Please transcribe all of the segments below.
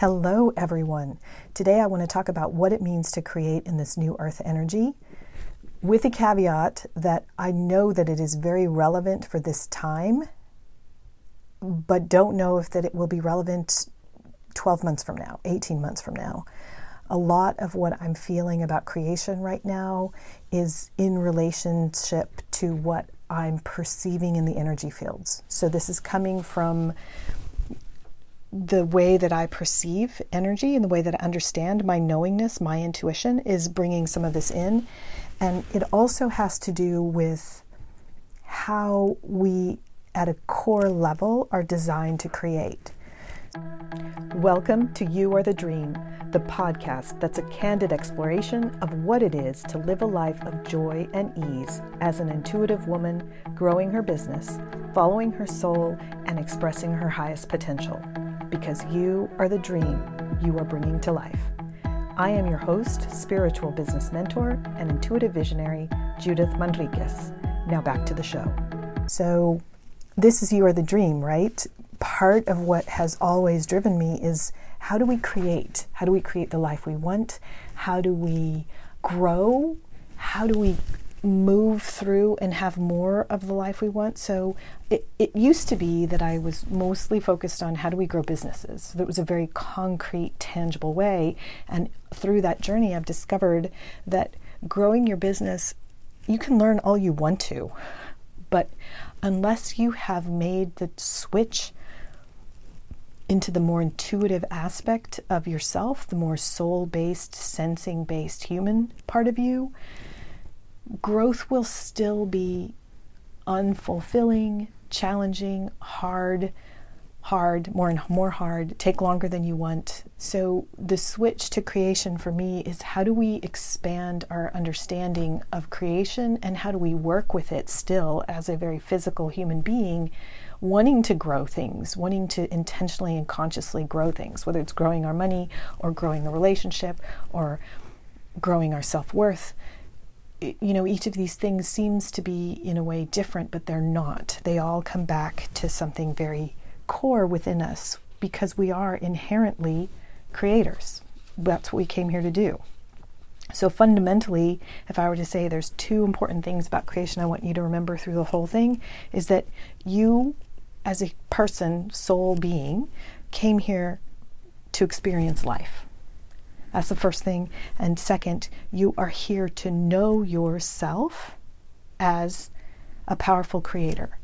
Hello, everyone. Today I want to talk about what it means to create in this new earth energy with a caveat that I know that it is very relevant for this time, but don't know if that it will be relevant 12 months from now, 18 months from now. A lot of what I'm feeling about creation right now is in relationship to what I'm perceiving in the energy fields. So this is coming from the way that I perceive energy and the way that I understand my knowingness, my intuition is bringing some of this in. And it also has to do with how we, at a core level, are designed to create. Welcome to You Are the Dream, the podcast that's a candid exploration of what it is to live a life of joy and ease as an intuitive woman growing her business, following her soul, and expressing her highest potential because you are the dream you are bringing to life. I am your host, spiritual business mentor, and intuitive visionary, Judith Manriquez. Now back to the show. So, this is You Are the Dream, right? Part of what has always driven me is how do we create? How do we create the life we want? How do we grow? How do we move through and have more of the life we want. So it, it used to be that I was mostly focused on how do we grow businesses. So it was a very concrete, tangible way. And through that journey, I've discovered that growing your business, you can learn all you want to. But unless you have made the switch into the more intuitive aspect of yourself, the more soul based, sensing based human part of you, growth will still be unfulfilling, challenging, hard, hard, more and more hard, take longer than you want. So, the switch to creation for me is how do we expand our understanding of creation and how do we work with it still as a very physical human being, wanting to grow things, wanting to intentionally and consciously grow things, whether it's growing our money or growing a relationship or growing our self worth you know, each of these things seems to be in a way different, but they're not. They all come back to something very core within us because we are inherently creators. That's what we came here to do. So, fundamentally, if I were to say there's two important things about creation I want you to remember through the whole thing, is that you, as a person, soul being, came here to experience life. That's the first thing. And second, you are here to know yourself as a powerful creator.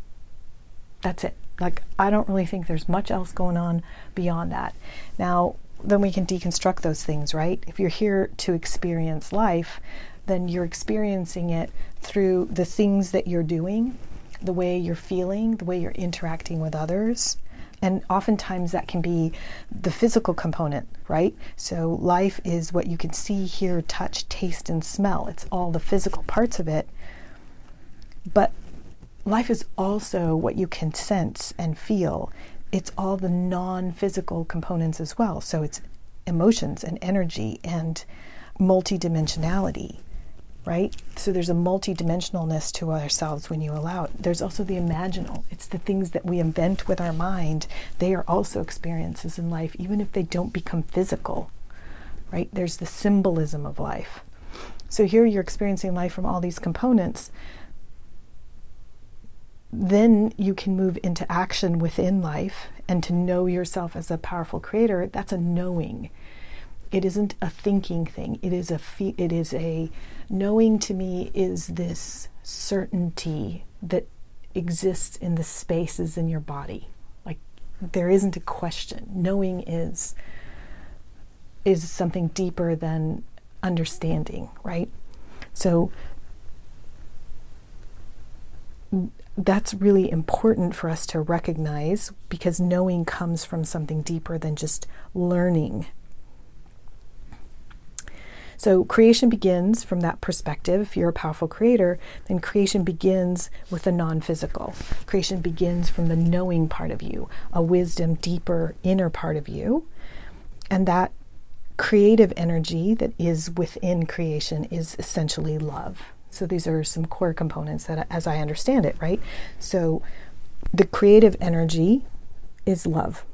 That's it. Like, I don't really think there's much else going on beyond that. Now, then we can deconstruct those things, right? If you're here to experience life, then you're experiencing it through the things that you're doing, the way you're feeling, the way you're interacting with others, and oftentimes that can be the physical component, right? So life is what you can see, hear, touch, taste, and smell. It's all the physical parts of it. But life is also what you can sense and feel. It's all the non physical components as well. So it's emotions and energy and multidimensionality right? So there's a multidimensionalness to ourselves when you allow it. There's also the imaginal. It's the things that we invent with our mind. They are also experiences in life, even if they don't become physical, right? There's the symbolism of life. So here you're experiencing life from all these components. Then you can move into action within life and to know yourself as a powerful creator. That's a knowing. It isn't a thinking thing. It is a fe- it is a knowing to me is this certainty that exists in the spaces in your body. Like there isn't a question. Knowing is is something deeper than understanding, right? So that's really important for us to recognize because knowing comes from something deeper than just learning so creation begins from that perspective. If you're a powerful creator, then creation begins with the non physical. Creation begins from the knowing part of you, a wisdom, deeper, inner part of you. And that creative energy that is within creation is essentially love. So these are some core components that, as I understand it, right? So the creative energy is love.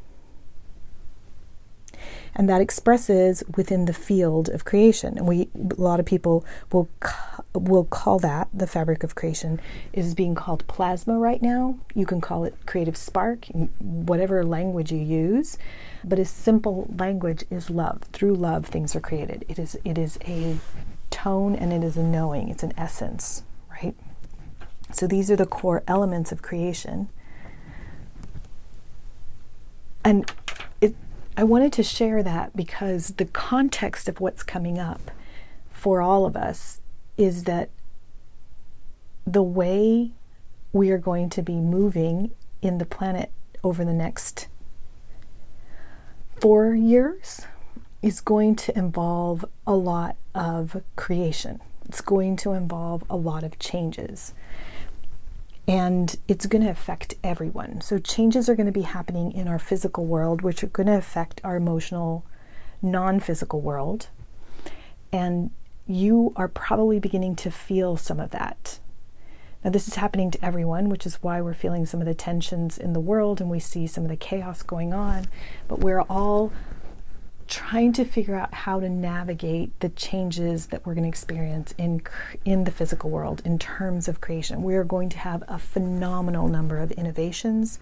And that expresses within the field of creation. And we, a lot of people will will call that the fabric of creation is being called plasma right now. You can call it creative spark, whatever language you use, but a simple language is love. Through love, things are created. It is it is a tone and it is a knowing. It's an essence, right? So these are the core elements of creation. And I wanted to share that because the context of what's coming up for all of us is that the way we are going to be moving in the planet over the next four years is going to involve a lot of creation. It's going to involve a lot of changes and it's going to affect everyone. So, changes are going to be happening in our physical world, which are going to affect our emotional, non physical world. And you are probably beginning to feel some of that. Now, this is happening to everyone, which is why we're feeling some of the tensions in the world and we see some of the chaos going on. But we're all trying to figure out how to navigate the changes that we're going to experience in in the physical world in terms of creation. We are going to have a phenomenal number of innovations,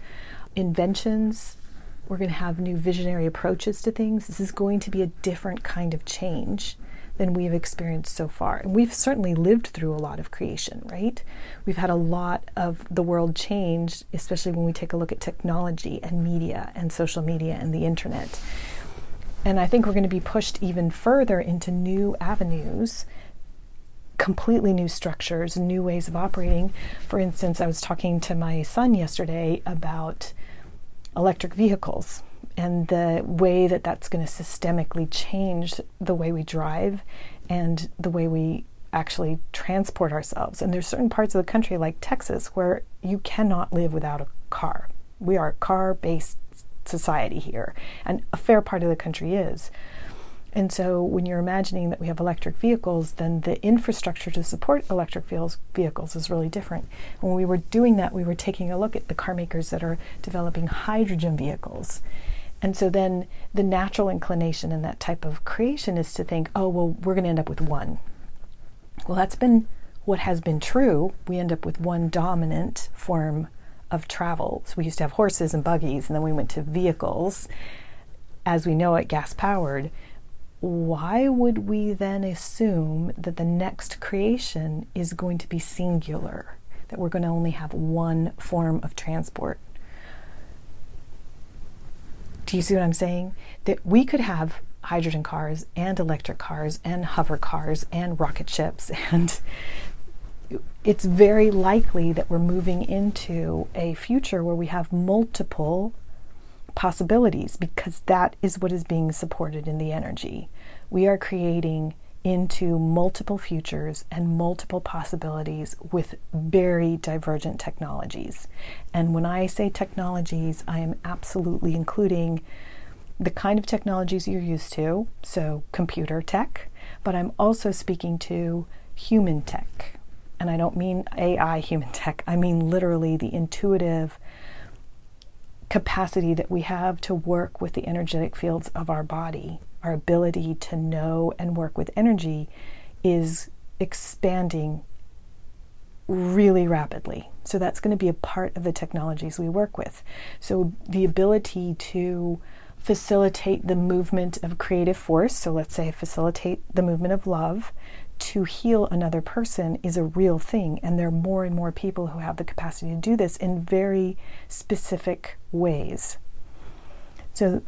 inventions. We're going to have new visionary approaches to things. This is going to be a different kind of change than we have experienced so far. And we've certainly lived through a lot of creation, right? We've had a lot of the world change, especially when we take a look at technology and media and social media and the internet. And I think we're going to be pushed even further into new avenues, completely new structures, new ways of operating. For instance, I was talking to my son yesterday about electric vehicles and the way that that's going to systemically change the way we drive and the way we actually transport ourselves. And there's certain parts of the country like Texas where you cannot live without a car. We are a car-based society here, and a fair part of the country is. And so, when you're imagining that we have electric vehicles, then the infrastructure to support electric vehicles is really different. When we were doing that, we were taking a look at the car makers that are developing hydrogen vehicles. And so, then the natural inclination in that type of creation is to think, oh, well, we're going to end up with one. Well, that's been what has been true. We end up with one dominant form of travel. So we used to have horses and buggies, and then we went to vehicles, as we know it, gas powered. Why would we then assume that the next creation is going to be singular, that we're going to only have one form of transport? Do you see what I'm saying? That we could have hydrogen cars and electric cars and hover cars and rocket ships and it's very likely that we're moving into a future where we have multiple possibilities because that is what is being supported in the energy. We are creating into multiple futures and multiple possibilities with very divergent technologies. And when I say technologies, I am absolutely including the kind of technologies you're used to, so computer tech, but I'm also speaking to human tech and I don't mean AI human tech, I mean literally the intuitive capacity that we have to work with the energetic fields of our body, our ability to know and work with energy is expanding really rapidly. So that's going to be a part of the technologies we work with. So the ability to facilitate the movement of creative force, so let's say facilitate the movement of love, to heal another person is a real thing. And there are more and more people who have the capacity to do this in very specific ways. So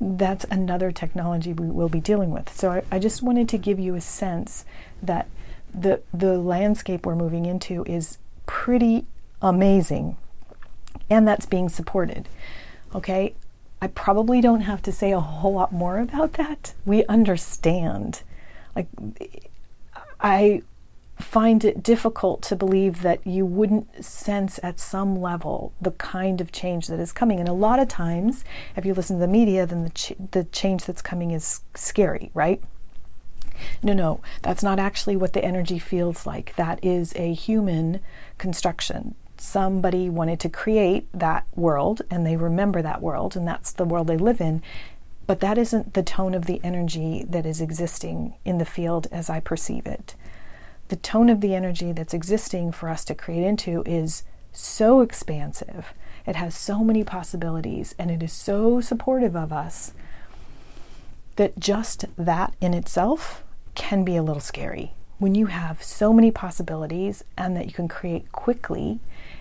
that's another technology we will be dealing with. So I, I just wanted to give you a sense that the the landscape we're moving into is pretty amazing and that's being supported. Okay? I probably don't have to say a whole lot more about that. We understand. Like I find it difficult to believe that you wouldn't sense at some level the kind of change that is coming. And a lot of times, if you listen to the media, then the, ch- the change that's coming is scary, right? No, no, that's not actually what the energy feels like. That is a human construction. Somebody wanted to create that world and they remember that world, and that's the world they live in. But that isn't the tone of the energy that is existing in the field as I perceive it. The tone of the energy that's existing for us to create into is so expansive. It has so many possibilities and it is so supportive of us that just that in itself can be a little scary. When you have so many possibilities and that you can create quickly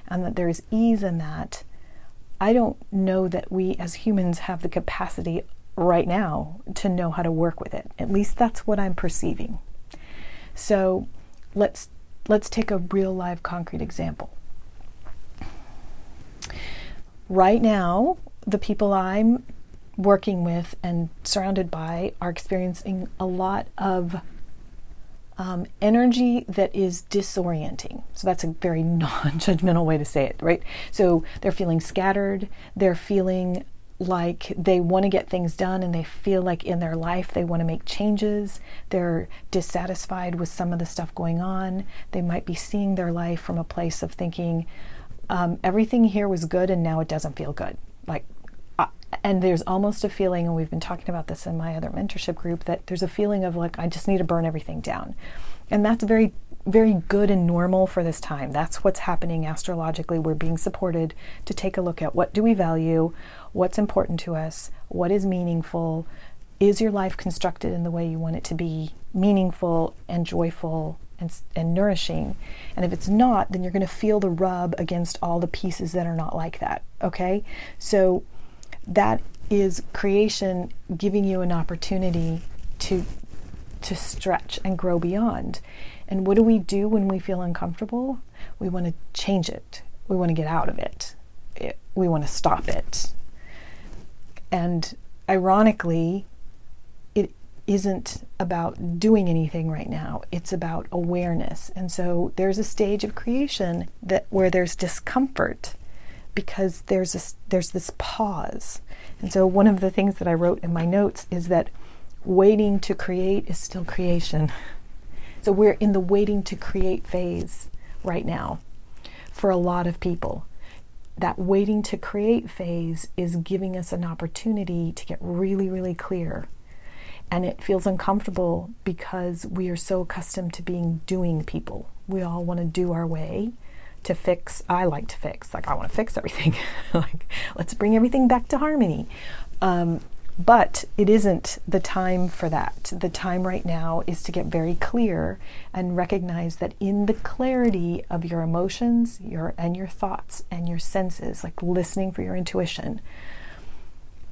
and that there is ease in that, I don't know that we as humans have the capacity right now to know how to work with it. At least that's what I'm perceiving. So let's let's take a real live concrete example. Right now, the people I'm working with and surrounded by are experiencing a lot of um, energy that is disorienting. So that's a very non judgmental way to say it, right? So they're feeling scattered, they're feeling like they want to get things done and they feel like in their life they want to make changes. They're dissatisfied with some of the stuff going on. They might be seeing their life from a place of thinking, um, everything here was good and now it doesn't feel good. Like and there's almost a feeling, and we've been talking about this in my other mentorship group, that there's a feeling of like, I just need to burn everything down. And that's very, very good and normal for this time. That's what's happening astrologically. We're being supported to take a look at what do we value, what's important to us, what is meaningful. Is your life constructed in the way you want it to be meaningful and joyful and, and nourishing. And if it's not, then you're going to feel the rub against all the pieces that are not like that. Okay? So that is creation giving you an opportunity to to stretch and grow beyond. And what do we do when we feel uncomfortable? We want to change it. We want to get out of it. it we want to stop it. And ironically, it isn't about doing anything right now. It's about awareness. And so there's a stage of creation that where there's discomfort because there's there's this pause. And so one of the things that I wrote in my notes is that waiting to create is still creation. So we're in the waiting to create phase right now for a lot of people. That waiting to create phase is giving us an opportunity to get really, really clear. And it feels uncomfortable because we are so accustomed to being doing people. We all want to do our way to fix. I like to fix. Like I want to fix everything. like let's bring everything back to harmony. Um, but it isn't the time for that. The time right now is to get very clear and recognize that in the clarity of your emotions, your and your thoughts and your senses, like listening for your intuition,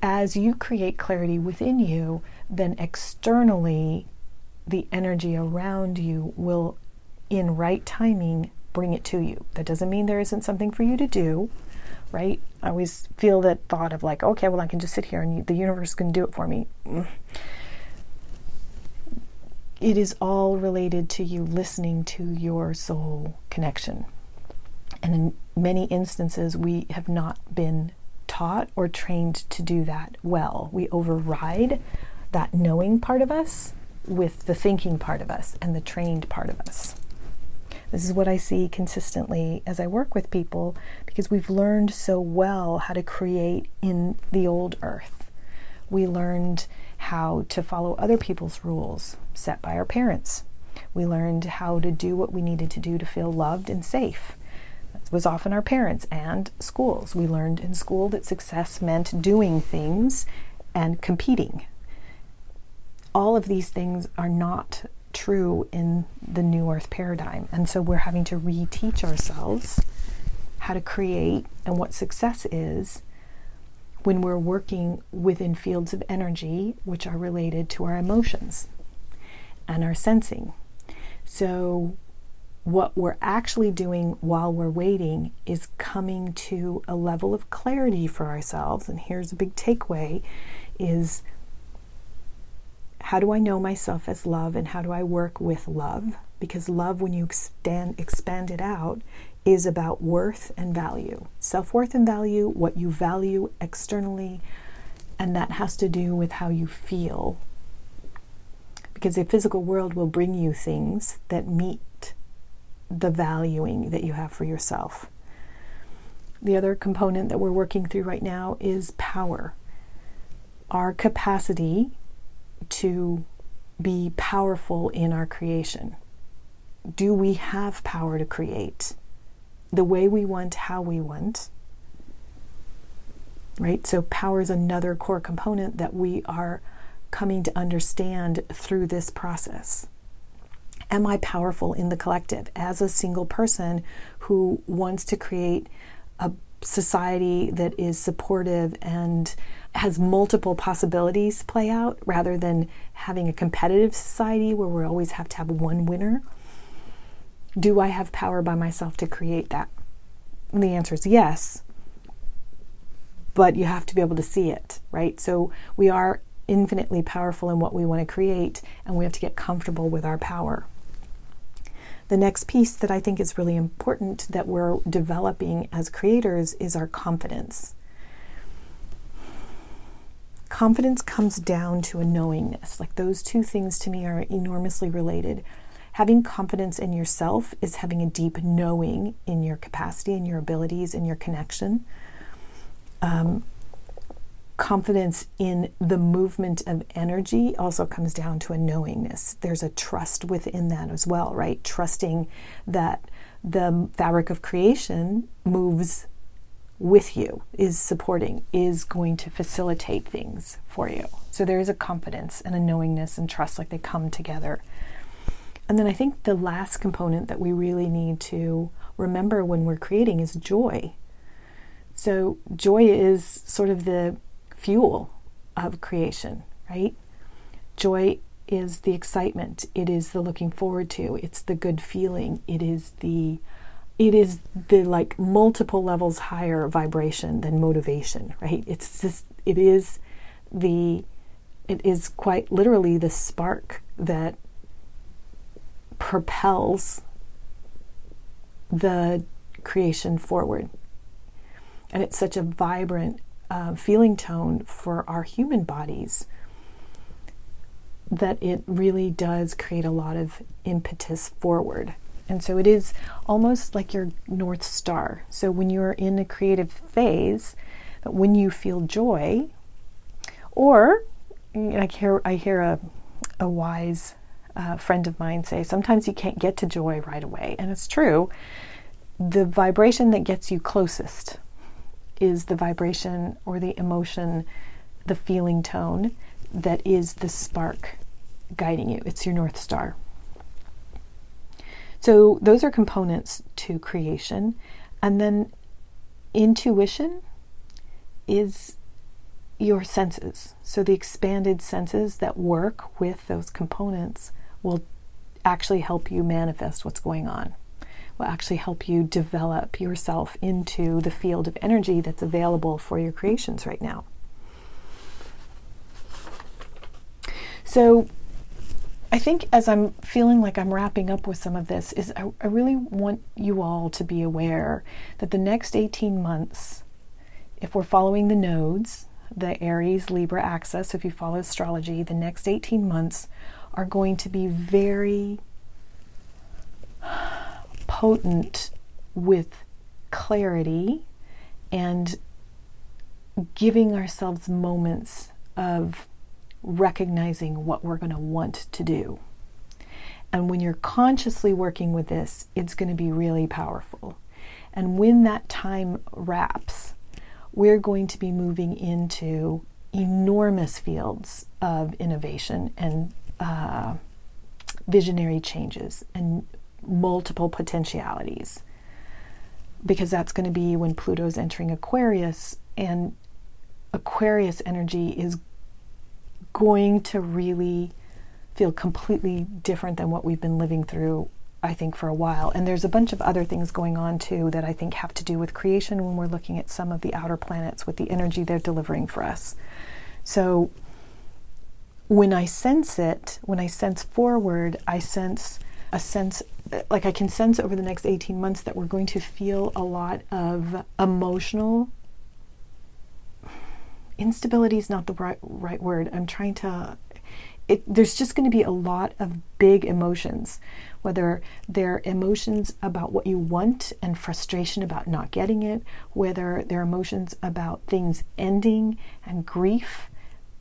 as you create clarity within you, then externally the energy around you will in right timing bring it to you. That doesn't mean there isn't something for you to do, right? I always feel that thought of like, okay, well, I can just sit here and the universe can do it for me. It is all related to you listening to your soul connection. And in many instances, we have not been taught or trained to do that well. We override that knowing part of us with the thinking part of us and the trained part of us. This is what I see consistently as I work with people because we've learned so well how to create in the old earth. We learned how to follow other people's rules set by our parents. We learned how to do what we needed to do to feel loved and safe. That was often our parents and schools. We learned in school that success meant doing things and competing. All of these things are not true in the new earth paradigm. And so we're having to reteach ourselves how to create and what success is when we're working within fields of energy which are related to our emotions and our sensing. So, what we're actually doing while we're waiting is coming to a level of clarity for ourselves. And here's a big takeaway is how do I know myself as love and how do I work with love? Because love, when you expand, expand it out, is about worth and value. Self worth and value, what you value externally, and that has to do with how you feel. Because the physical world will bring you things that meet the valuing that you have for yourself. The other component that we're working through right now is power our capacity to be powerful in our creation. Do we have power to create the way we want, how we want? Right? So, power is another core component that we are coming to understand through this process. Am I powerful in the collective as a single person who wants to create a society that is supportive and has multiple possibilities play out rather than having a competitive society where we always have to have one winner? Do I have power by myself to create that? And the answer is yes, but you have to be able to see it, right? So we are infinitely powerful in what we want to create, and we have to get comfortable with our power. The next piece that I think is really important that we're developing as creators is our confidence. Confidence comes down to a knowingness. Like those two things to me are enormously related. Having confidence in yourself is having a deep knowing in your capacity and your abilities and your connection. Um, confidence in the movement of energy also comes down to a knowingness. There's a trust within that as well, right? Trusting that the fabric of creation moves with you, is supporting, is going to facilitate things for you. So there is a confidence and a knowingness and trust, like they come together. And then I think the last component that we really need to remember when we're creating is joy. So, joy is sort of the fuel of creation, right? Joy is the excitement, it is the looking forward to, it's the good feeling, it is the it is the like multiple levels higher vibration than motivation, right? It's just it is the it is quite literally the spark that propels the creation forward. And it's such a vibrant uh, feeling tone for our human bodies that it really does create a lot of impetus forward. And so it is almost like your North Star. So when you're in a creative phase, when you feel joy, or I hear, I hear a, a wise uh, friend of mine say, sometimes you can't get to joy right away. And it's true. The vibration that gets you closest is the vibration or the emotion, the feeling tone that is the spark guiding you. It's your North Star. So, those are components to creation. And then intuition is your senses. So, the expanded senses that work with those components will actually help you manifest what's going on will actually help you develop yourself into the field of energy that's available for your creations right now. So, I think as I'm feeling like I'm wrapping up with some of this, is I, I really want you all to be aware that the next 18 months, if we're following the nodes, the Aries Libra axis, if you follow astrology, the next 18 months are going to be very potent with clarity and giving ourselves moments of recognizing what we're going to want to do. And when you're consciously working with this, it's going to be really powerful. And when that time wraps, we're going to be moving into enormous fields of innovation and uh, visionary changes and multiple potentialities because that's going to be when Pluto's entering Aquarius and Aquarius energy is going to really feel completely different than what we've been living through I think for a while and there's a bunch of other things going on too that I think have to do with creation when we're looking at some of the outer planets with the energy they're delivering for us. So when I sense it, when I sense forward, I sense a sense like I can sense over the next 18 months that we're going to feel a lot of emotional instability is not the right, right word. I'm trying to it, there's just going to be a lot of big emotions, whether they're emotions about what you want and frustration about not getting it, whether they're emotions about things ending and grief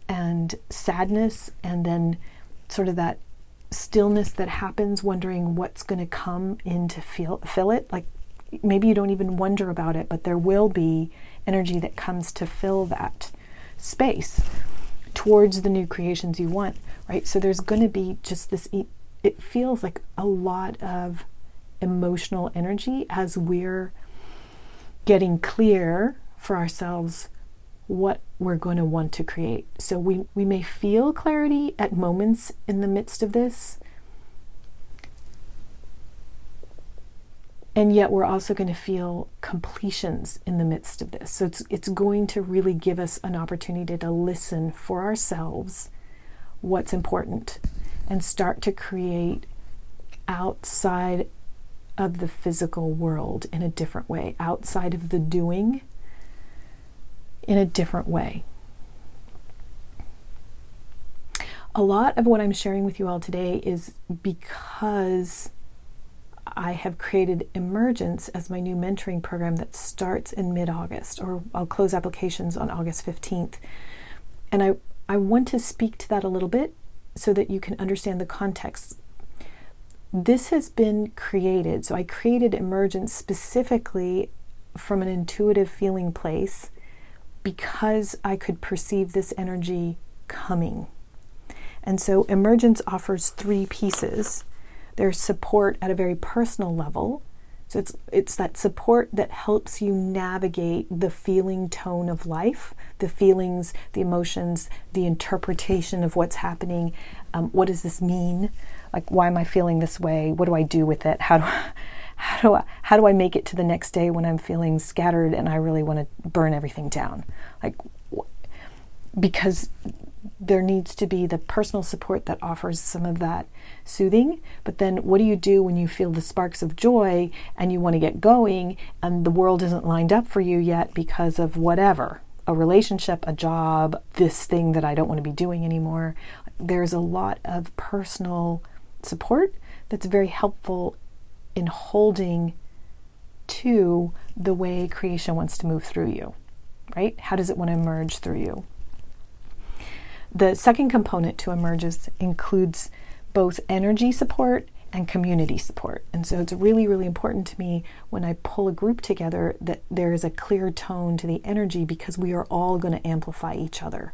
and sadness, and then sort of that stillness that happens, wondering what's going to come in to feel, fill it. Like maybe you don't even wonder about it, but there will be energy that comes to fill that space towards the new creations you want, right? So there's going to be just this, it feels like a lot of emotional energy as we're getting clear for ourselves what we're going to want to create. So we, we may feel clarity at moments in the midst of this. And yet we're also going to feel completions in the midst of this. So it's it's going to really give us an opportunity to listen for ourselves what's important and start to create outside of the physical world in a different way, outside of the doing in a different way. A lot of what I'm sharing with you all today is because I have created Emergence as my new mentoring program that starts in mid August, or I'll close applications on August 15th. And I, I want to speak to that a little bit so that you can understand the context. This has been created, so I created Emergence specifically from an intuitive feeling place because I could perceive this energy coming. And so emergence offers three pieces. There's support at a very personal level. So it's it's that support that helps you navigate the feeling tone of life, the feelings, the emotions, the interpretation of what's happening. Um, what does this mean? Like, why am I feeling this way? What do I do with it? How do I, how do I how do I make it to the next day when I'm feeling scattered and I really want to burn everything down? Like because there needs to be the personal support that offers some of that soothing. But then, what do you do when you feel the sparks of joy and you want to get going and the world isn't lined up for you yet because of whatever a relationship, a job, this thing that I don't want to be doing anymore? There's a lot of personal support that's very helpful in holding to the way creation wants to move through you, right? How does it want to emerge through you? The second component to Emergence includes both energy support and community support. And so it's really, really important to me when I pull a group together that there is a clear tone to the energy because we are all going to amplify each other,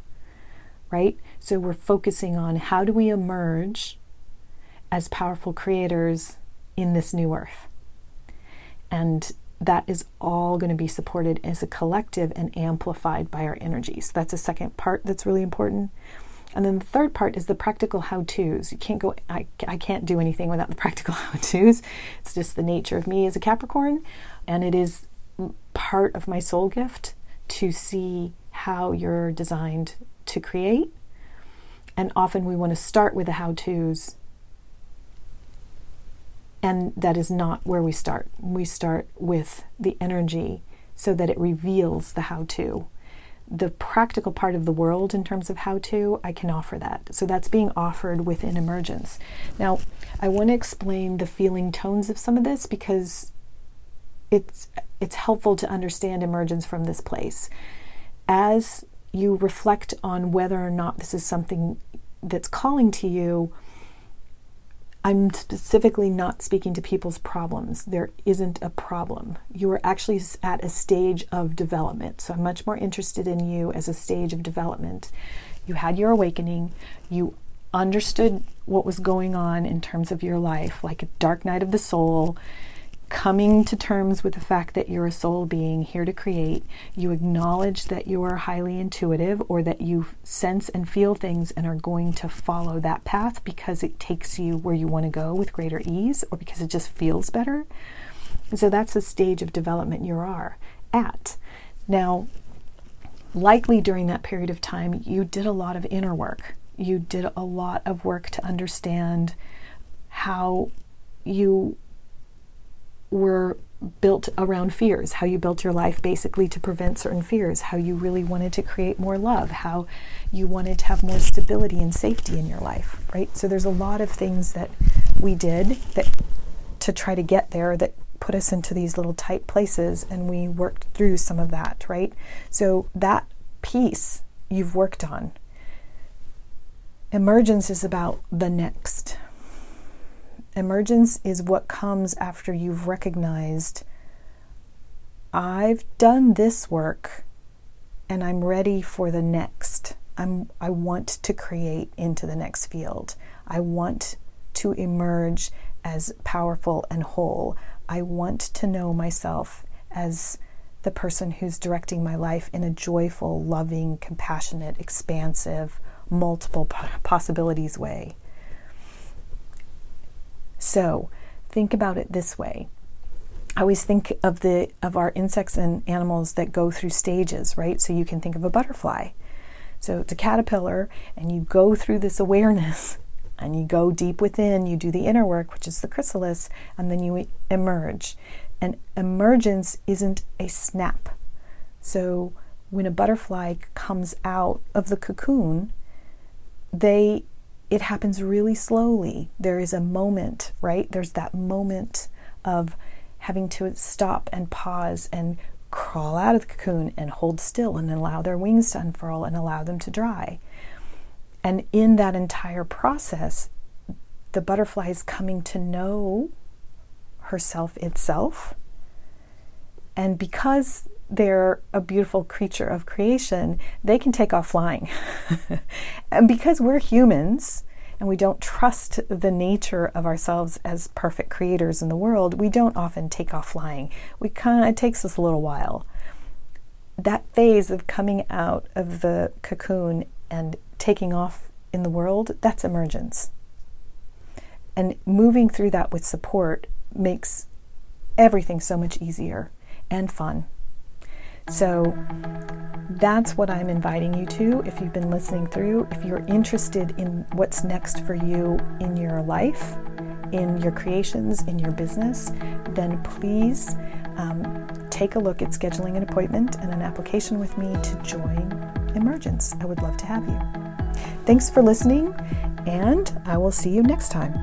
right? So we're focusing on how do we emerge as powerful creators in this new earth. And that is all going to be supported as a collective and amplified by our energies. That's a second part that's really important. And then the third part is the practical how to's. You can't go, I, I can't do anything without the practical how to's. It's just the nature of me as a Capricorn. And it is part of my soul gift to see how you're designed to create. And often we want to start with the how to's and that is not where we start. We start with the energy so that it reveals the how to. The practical part of the world, in terms of how to, I can offer that. So that's being offered within emergence. Now, I want to explain the feeling tones of some of this because it's it's helpful to understand emergence from this place. As you reflect on whether or not this is something that's calling to you, I'm specifically not speaking to people's problems. There isn't a problem. You are actually at a stage of development. So I'm much more interested in you as a stage of development. You had your awakening, you understood what was going on in terms of your life, like a dark night of the soul coming to terms with the fact that you're a soul being here to create. You acknowledge that you are highly intuitive or that you sense and feel things and are going to follow that path because it takes you where you want to go with greater ease or because it just feels better. And so that's the stage of development you are at. Now, likely during that period of time, you did a lot of inner work. You did a lot of work to understand how you were built around fears, how you built your life basically to prevent certain fears, how you really wanted to create more love, how you wanted to have more stability and safety in your life, right? So there's a lot of things that we did that to try to get there that put us into these little tight places and we worked through some of that, right? So that piece you've worked on. Emergence is about the next. Emergence is what comes after you've recognized I've done this work and I'm ready for the next. I'm, I want to create into the next field. I want to emerge as powerful and whole. I want to know myself as the person who's directing my life in a joyful, loving, compassionate, expansive, multiple possibilities way. So, think about it this way. I always think of the of our insects and animals that go through stages, right? So you can think of a butterfly. So it's a caterpillar and you go through this awareness and you go deep within, you do the inner work, which is the chrysalis, and then you emerge. And emergence isn't a snap. So when a butterfly comes out of the cocoon, they it happens really slowly. There is a moment, right? There's that moment of having to stop and pause and crawl out of the cocoon and hold still and allow their wings to unfurl and allow them to dry. And in that entire process, the butterfly is coming to know herself itself. And because they're a beautiful creature of creation, they can take off flying. and because we're humans, and we don't trust the nature of ourselves as perfect creators in the world, we don't often take off flying. We kind it takes us a little while. That phase of coming out of the cocoon and taking off in the world, that's emergence. And moving through that with support makes everything so much easier and fun. So that's what I'm inviting you to if you've been listening through. If you're interested in what's next for you in your life, in your creations, in your business, then please um, take a look at scheduling an appointment and an application with me to join Emergence. I would love to have you. Thanks for listening, and I will see you next time.